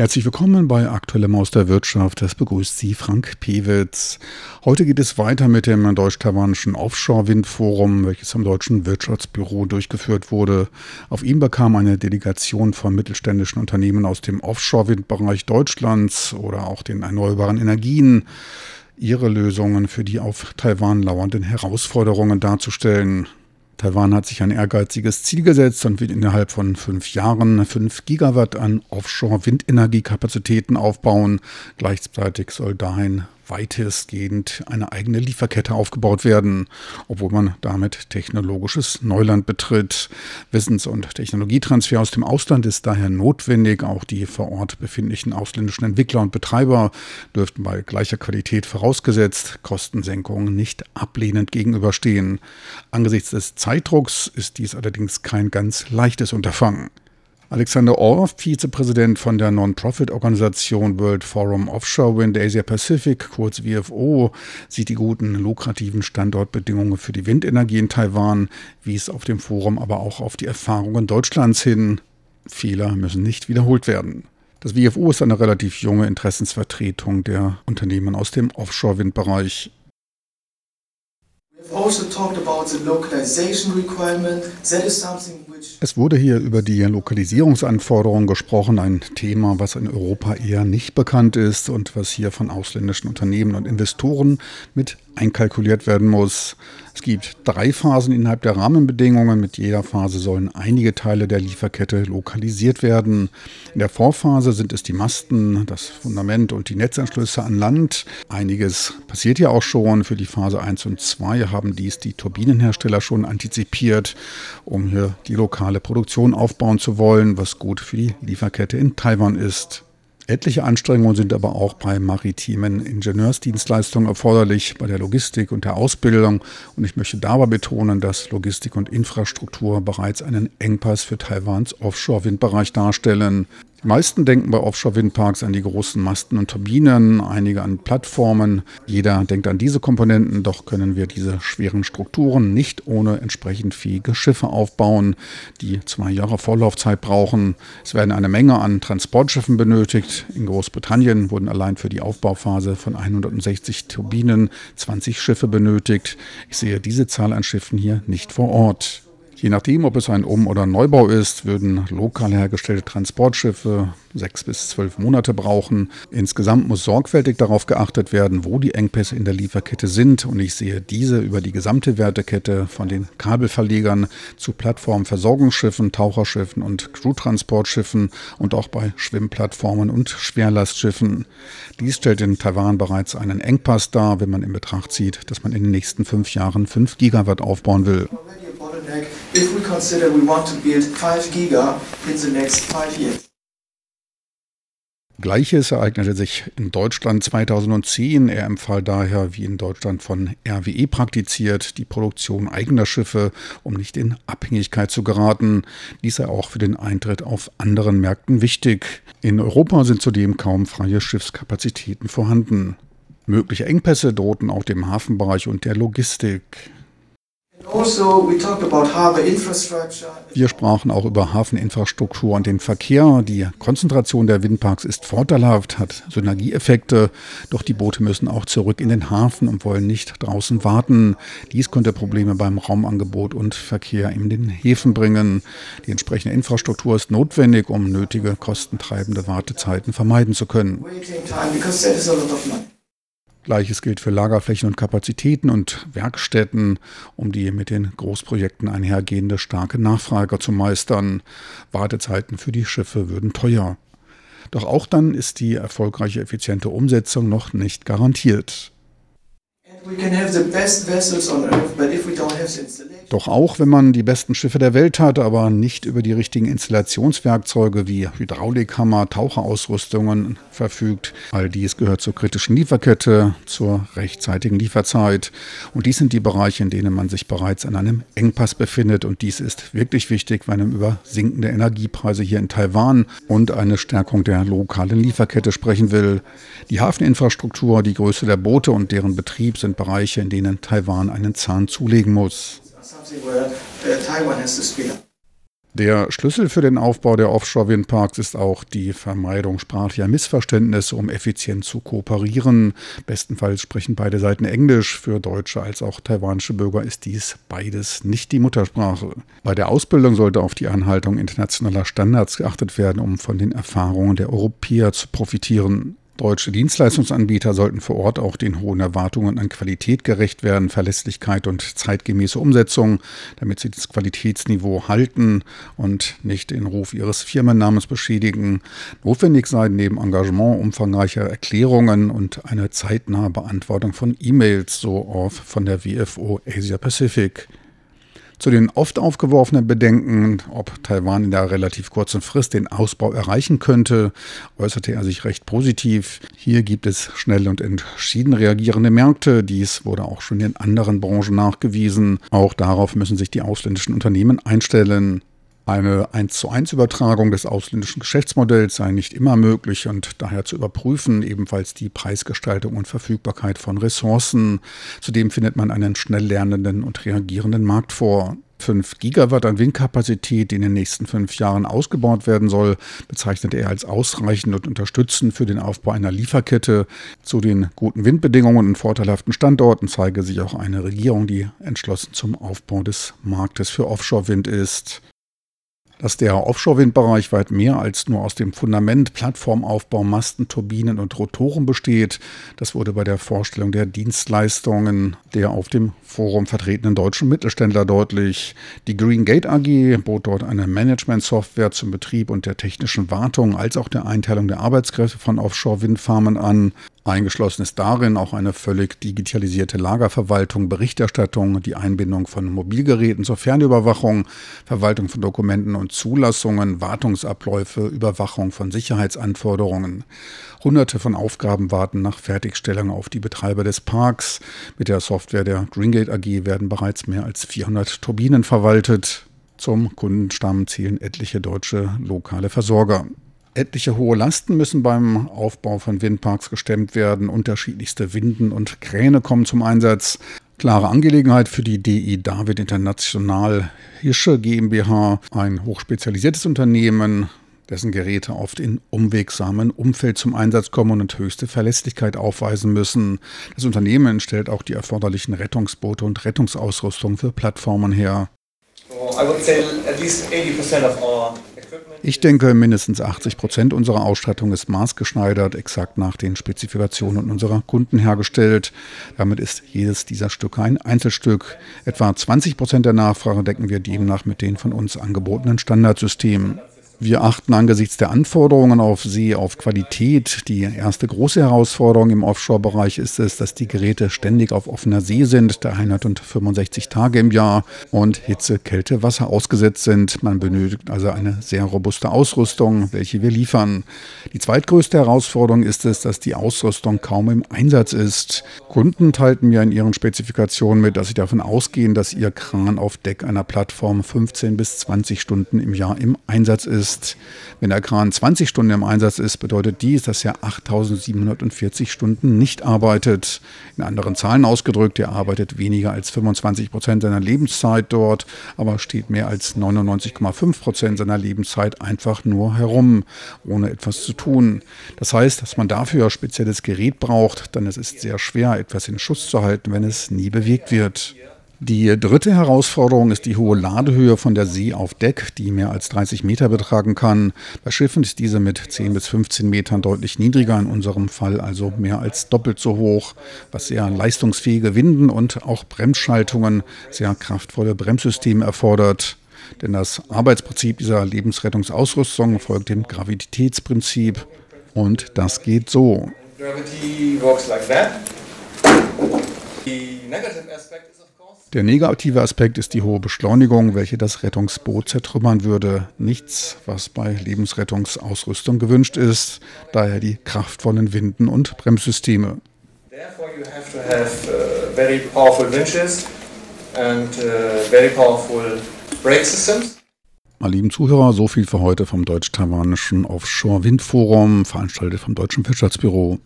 Herzlich willkommen bei Aktuellem aus der Wirtschaft. Das begrüßt Sie Frank Pewitz. Heute geht es weiter mit dem deutsch-taiwanischen Offshore-Windforum, welches am Deutschen Wirtschaftsbüro durchgeführt wurde. Auf ihm bekam eine Delegation von mittelständischen Unternehmen aus dem Offshore-Windbereich Deutschlands oder auch den erneuerbaren Energien ihre Lösungen für die auf Taiwan lauernden Herausforderungen darzustellen. Taiwan hat sich ein ehrgeiziges Ziel gesetzt und will innerhalb von fünf Jahren fünf Gigawatt an Offshore-Windenergiekapazitäten aufbauen. Gleichzeitig soll dahin weitestgehend eine eigene Lieferkette aufgebaut werden, obwohl man damit technologisches Neuland betritt. Wissens- und Technologietransfer aus dem Ausland ist daher notwendig. Auch die vor Ort befindlichen ausländischen Entwickler und Betreiber dürften bei gleicher Qualität vorausgesetzt Kostensenkungen nicht ablehnend gegenüberstehen. Angesichts des Zeitdrucks ist dies allerdings kein ganz leichtes Unterfangen. Alexander Orff, Vizepräsident von der Non-Profit-Organisation World Forum Offshore Wind Asia Pacific, kurz WFO, sieht die guten, lukrativen Standortbedingungen für die Windenergie in Taiwan, wies auf dem Forum aber auch auf die Erfahrungen Deutschlands hin. Fehler müssen nicht wiederholt werden. Das WFO ist eine relativ junge Interessensvertretung der Unternehmen aus dem Offshore-Windbereich. Also es wurde hier über die Lokalisierungsanforderungen gesprochen, ein Thema, was in Europa eher nicht bekannt ist und was hier von ausländischen Unternehmen und Investoren mit einkalkuliert werden muss. Es gibt drei Phasen innerhalb der Rahmenbedingungen. Mit jeder Phase sollen einige Teile der Lieferkette lokalisiert werden. In der Vorphase sind es die Masten, das Fundament und die Netzanschlüsse an Land. Einiges passiert ja auch schon. Für die Phase 1 und 2 haben dies die Turbinenhersteller schon antizipiert, um hier die lokale Produktion aufbauen zu wollen, was gut für die Lieferkette in Taiwan ist. Etliche Anstrengungen sind aber auch bei maritimen Ingenieursdienstleistungen erforderlich, bei der Logistik und der Ausbildung. Und ich möchte dabei betonen, dass Logistik und Infrastruktur bereits einen Engpass für Taiwans Offshore-Windbereich darstellen. Die meisten denken bei Offshore-Windparks an die großen Masten und Turbinen, einige an Plattformen. Jeder denkt an diese Komponenten, doch können wir diese schweren Strukturen nicht ohne entsprechend fähige Schiffe aufbauen, die zwei Jahre Vorlaufzeit brauchen. Es werden eine Menge an Transportschiffen benötigt. In Großbritannien wurden allein für die Aufbauphase von 160 Turbinen 20 Schiffe benötigt. Ich sehe diese Zahl an Schiffen hier nicht vor Ort. Je nachdem, ob es ein Um- oder Neubau ist, würden lokal hergestellte Transportschiffe sechs bis zwölf Monate brauchen. Insgesamt muss sorgfältig darauf geachtet werden, wo die Engpässe in der Lieferkette sind. Und ich sehe diese über die gesamte Wertekette von den Kabelverlegern zu Plattformversorgungsschiffen, Taucherschiffen und Crewtransportschiffen und auch bei Schwimmplattformen und Schwerlastschiffen. Dies stellt in Taiwan bereits einen Engpass dar, wenn man in Betracht zieht, dass man in den nächsten fünf Jahren fünf Gigawatt aufbauen will bottleneck if we consider we want to build 5 Giga in the next 5 years. Gleiches ereignete sich in Deutschland 2010. Er empfahl daher, wie in Deutschland von RWE praktiziert, die Produktion eigener Schiffe, um nicht in Abhängigkeit zu geraten. Dies sei auch für den Eintritt auf anderen Märkten wichtig. In Europa sind zudem kaum freie Schiffskapazitäten vorhanden. Mögliche Engpässe drohten auch dem Hafenbereich und der Logistik. Also, Wir sprachen auch über Hafeninfrastruktur und den Verkehr. Die Konzentration der Windparks ist vorteilhaft, hat Synergieeffekte, doch die Boote müssen auch zurück in den Hafen und wollen nicht draußen warten. Dies könnte Probleme beim Raumangebot und Verkehr in den Häfen bringen. Die entsprechende Infrastruktur ist notwendig, um nötige kostentreibende Wartezeiten vermeiden zu können. Gleiches gilt für Lagerflächen und Kapazitäten und Werkstätten, um die mit den Großprojekten einhergehende starke Nachfrage zu meistern. Wartezeiten für die Schiffe würden teuer. Doch auch dann ist die erfolgreiche, effiziente Umsetzung noch nicht garantiert. Doch auch wenn man die besten Schiffe der Welt hat, aber nicht über die richtigen Installationswerkzeuge wie Hydraulikhammer, Taucherausrüstungen verfügt, all dies gehört zur kritischen Lieferkette, zur rechtzeitigen Lieferzeit. Und dies sind die Bereiche, in denen man sich bereits an einem Engpass befindet. Und dies ist wirklich wichtig, wenn man über sinkende Energiepreise hier in Taiwan und eine Stärkung der lokalen Lieferkette sprechen will. Die Hafeninfrastruktur, die Größe der Boote und deren Betrieb sind Bereiche, in denen Taiwan einen Zahn zulegen muss. Der Schlüssel für den Aufbau der Offshore-Windparks ist auch die Vermeidung sprachlicher Missverständnisse, um effizient zu kooperieren. Bestenfalls sprechen beide Seiten Englisch. Für deutsche als auch taiwanische Bürger ist dies beides nicht die Muttersprache. Bei der Ausbildung sollte auf die Einhaltung internationaler Standards geachtet werden, um von den Erfahrungen der Europäer zu profitieren. Deutsche Dienstleistungsanbieter sollten vor Ort auch den hohen Erwartungen an Qualität gerecht werden, Verlässlichkeit und zeitgemäße Umsetzung, damit sie das Qualitätsniveau halten und nicht den Ruf ihres Firmennamens beschädigen. Notwendig sei neben Engagement umfangreicher Erklärungen und eine zeitnahe Beantwortung von E-Mails, so off von der WFO Asia Pacific. Zu den oft aufgeworfenen Bedenken, ob Taiwan in der relativ kurzen Frist den Ausbau erreichen könnte, äußerte er sich recht positiv. Hier gibt es schnell und entschieden reagierende Märkte. Dies wurde auch schon in anderen Branchen nachgewiesen. Auch darauf müssen sich die ausländischen Unternehmen einstellen. Eine 1 zu 1 Übertragung des ausländischen Geschäftsmodells sei nicht immer möglich und daher zu überprüfen ebenfalls die Preisgestaltung und Verfügbarkeit von Ressourcen. Zudem findet man einen schnell lernenden und reagierenden Markt vor. 5 Gigawatt an Windkapazität, die in den nächsten fünf Jahren ausgebaut werden soll, bezeichnete er als ausreichend und unterstützend für den Aufbau einer Lieferkette. Zu den guten Windbedingungen und vorteilhaften Standorten zeige sich auch eine Regierung, die entschlossen zum Aufbau des Marktes für Offshore-Wind ist dass der Offshore-Windbereich weit mehr als nur aus dem Fundament, Plattformaufbau, Masten, Turbinen und Rotoren besteht. Das wurde bei der Vorstellung der Dienstleistungen der auf dem Forum vertretenen deutschen Mittelständler deutlich. Die Green Gate AG bot dort eine Management-Software zum Betrieb und der technischen Wartung als auch der Einteilung der Arbeitskräfte von Offshore-Windfarmen an. Eingeschlossen ist darin auch eine völlig digitalisierte Lagerverwaltung, Berichterstattung, die Einbindung von Mobilgeräten zur Fernüberwachung, Verwaltung von Dokumenten und Zulassungen, Wartungsabläufe, Überwachung von Sicherheitsanforderungen. Hunderte von Aufgaben warten nach Fertigstellung auf die Betreiber des Parks. Mit der Software der Greengate AG werden bereits mehr als 400 Turbinen verwaltet. Zum Kundenstamm zählen etliche deutsche lokale Versorger. Etliche hohe Lasten müssen beim Aufbau von Windparks gestemmt werden. Unterschiedlichste Winden und Kräne kommen zum Einsatz. Klare Angelegenheit für die DI David International Hische GmbH, ein hochspezialisiertes Unternehmen, dessen Geräte oft in umwegsamen Umfeld zum Einsatz kommen und höchste Verlässlichkeit aufweisen müssen. Das Unternehmen stellt auch die erforderlichen Rettungsboote und Rettungsausrüstung für Plattformen her. So I would say at least 80% of our ich denke, mindestens 80 Prozent unserer Ausstattung ist maßgeschneidert, exakt nach den Spezifikationen unserer Kunden hergestellt. Damit ist jedes dieser Stücke ein Einzelstück. Etwa 20 Prozent der Nachfrage decken wir demnach mit den von uns angebotenen Standardsystemen. Wir achten angesichts der Anforderungen auf See auf Qualität. Die erste große Herausforderung im Offshore-Bereich ist es, dass die Geräte ständig auf offener See sind, 365 Tage im Jahr und Hitze, Kälte, Wasser ausgesetzt sind. Man benötigt also eine sehr robuste Ausrüstung, welche wir liefern. Die zweitgrößte Herausforderung ist es, dass die Ausrüstung kaum im Einsatz ist. Kunden teilten mir in ihren Spezifikationen mit, dass sie davon ausgehen, dass ihr Kran auf Deck einer Plattform 15 bis 20 Stunden im Jahr im Einsatz ist ist. Wenn der Kran 20 Stunden im Einsatz ist, bedeutet dies, dass er 8740 Stunden nicht arbeitet. In anderen Zahlen ausgedrückt, er arbeitet weniger als 25 Prozent seiner Lebenszeit dort, aber steht mehr als 99,5 Prozent seiner Lebenszeit einfach nur herum, ohne etwas zu tun. Das heißt, dass man dafür spezielles Gerät braucht, denn es ist sehr schwer, etwas in Schuss zu halten, wenn es nie bewegt wird. Die dritte Herausforderung ist die hohe Ladehöhe von der See auf Deck, die mehr als 30 Meter betragen kann. Bei Schiffen ist diese mit 10 bis 15 Metern deutlich niedriger, in unserem Fall also mehr als doppelt so hoch, was sehr leistungsfähige Winden und auch Bremsschaltungen, sehr kraftvolle Bremssysteme erfordert. Denn das Arbeitsprinzip dieser Lebensrettungsausrüstung folgt dem Gravitätsprinzip. Und das geht so. Gravity works like that. The negative aspect der negative Aspekt ist die hohe Beschleunigung, welche das Rettungsboot zertrümmern würde. Nichts, was bei Lebensrettungsausrüstung gewünscht ist, daher die kraftvollen Winden und Bremssysteme. Therefore you have to have uh, very powerful winches and uh, very powerful brake systems. Meine lieben Zuhörer, so viel für heute vom deutsch-taiwanischen Offshore-Windforum, veranstaltet vom Deutschen Wirtschaftsbüro.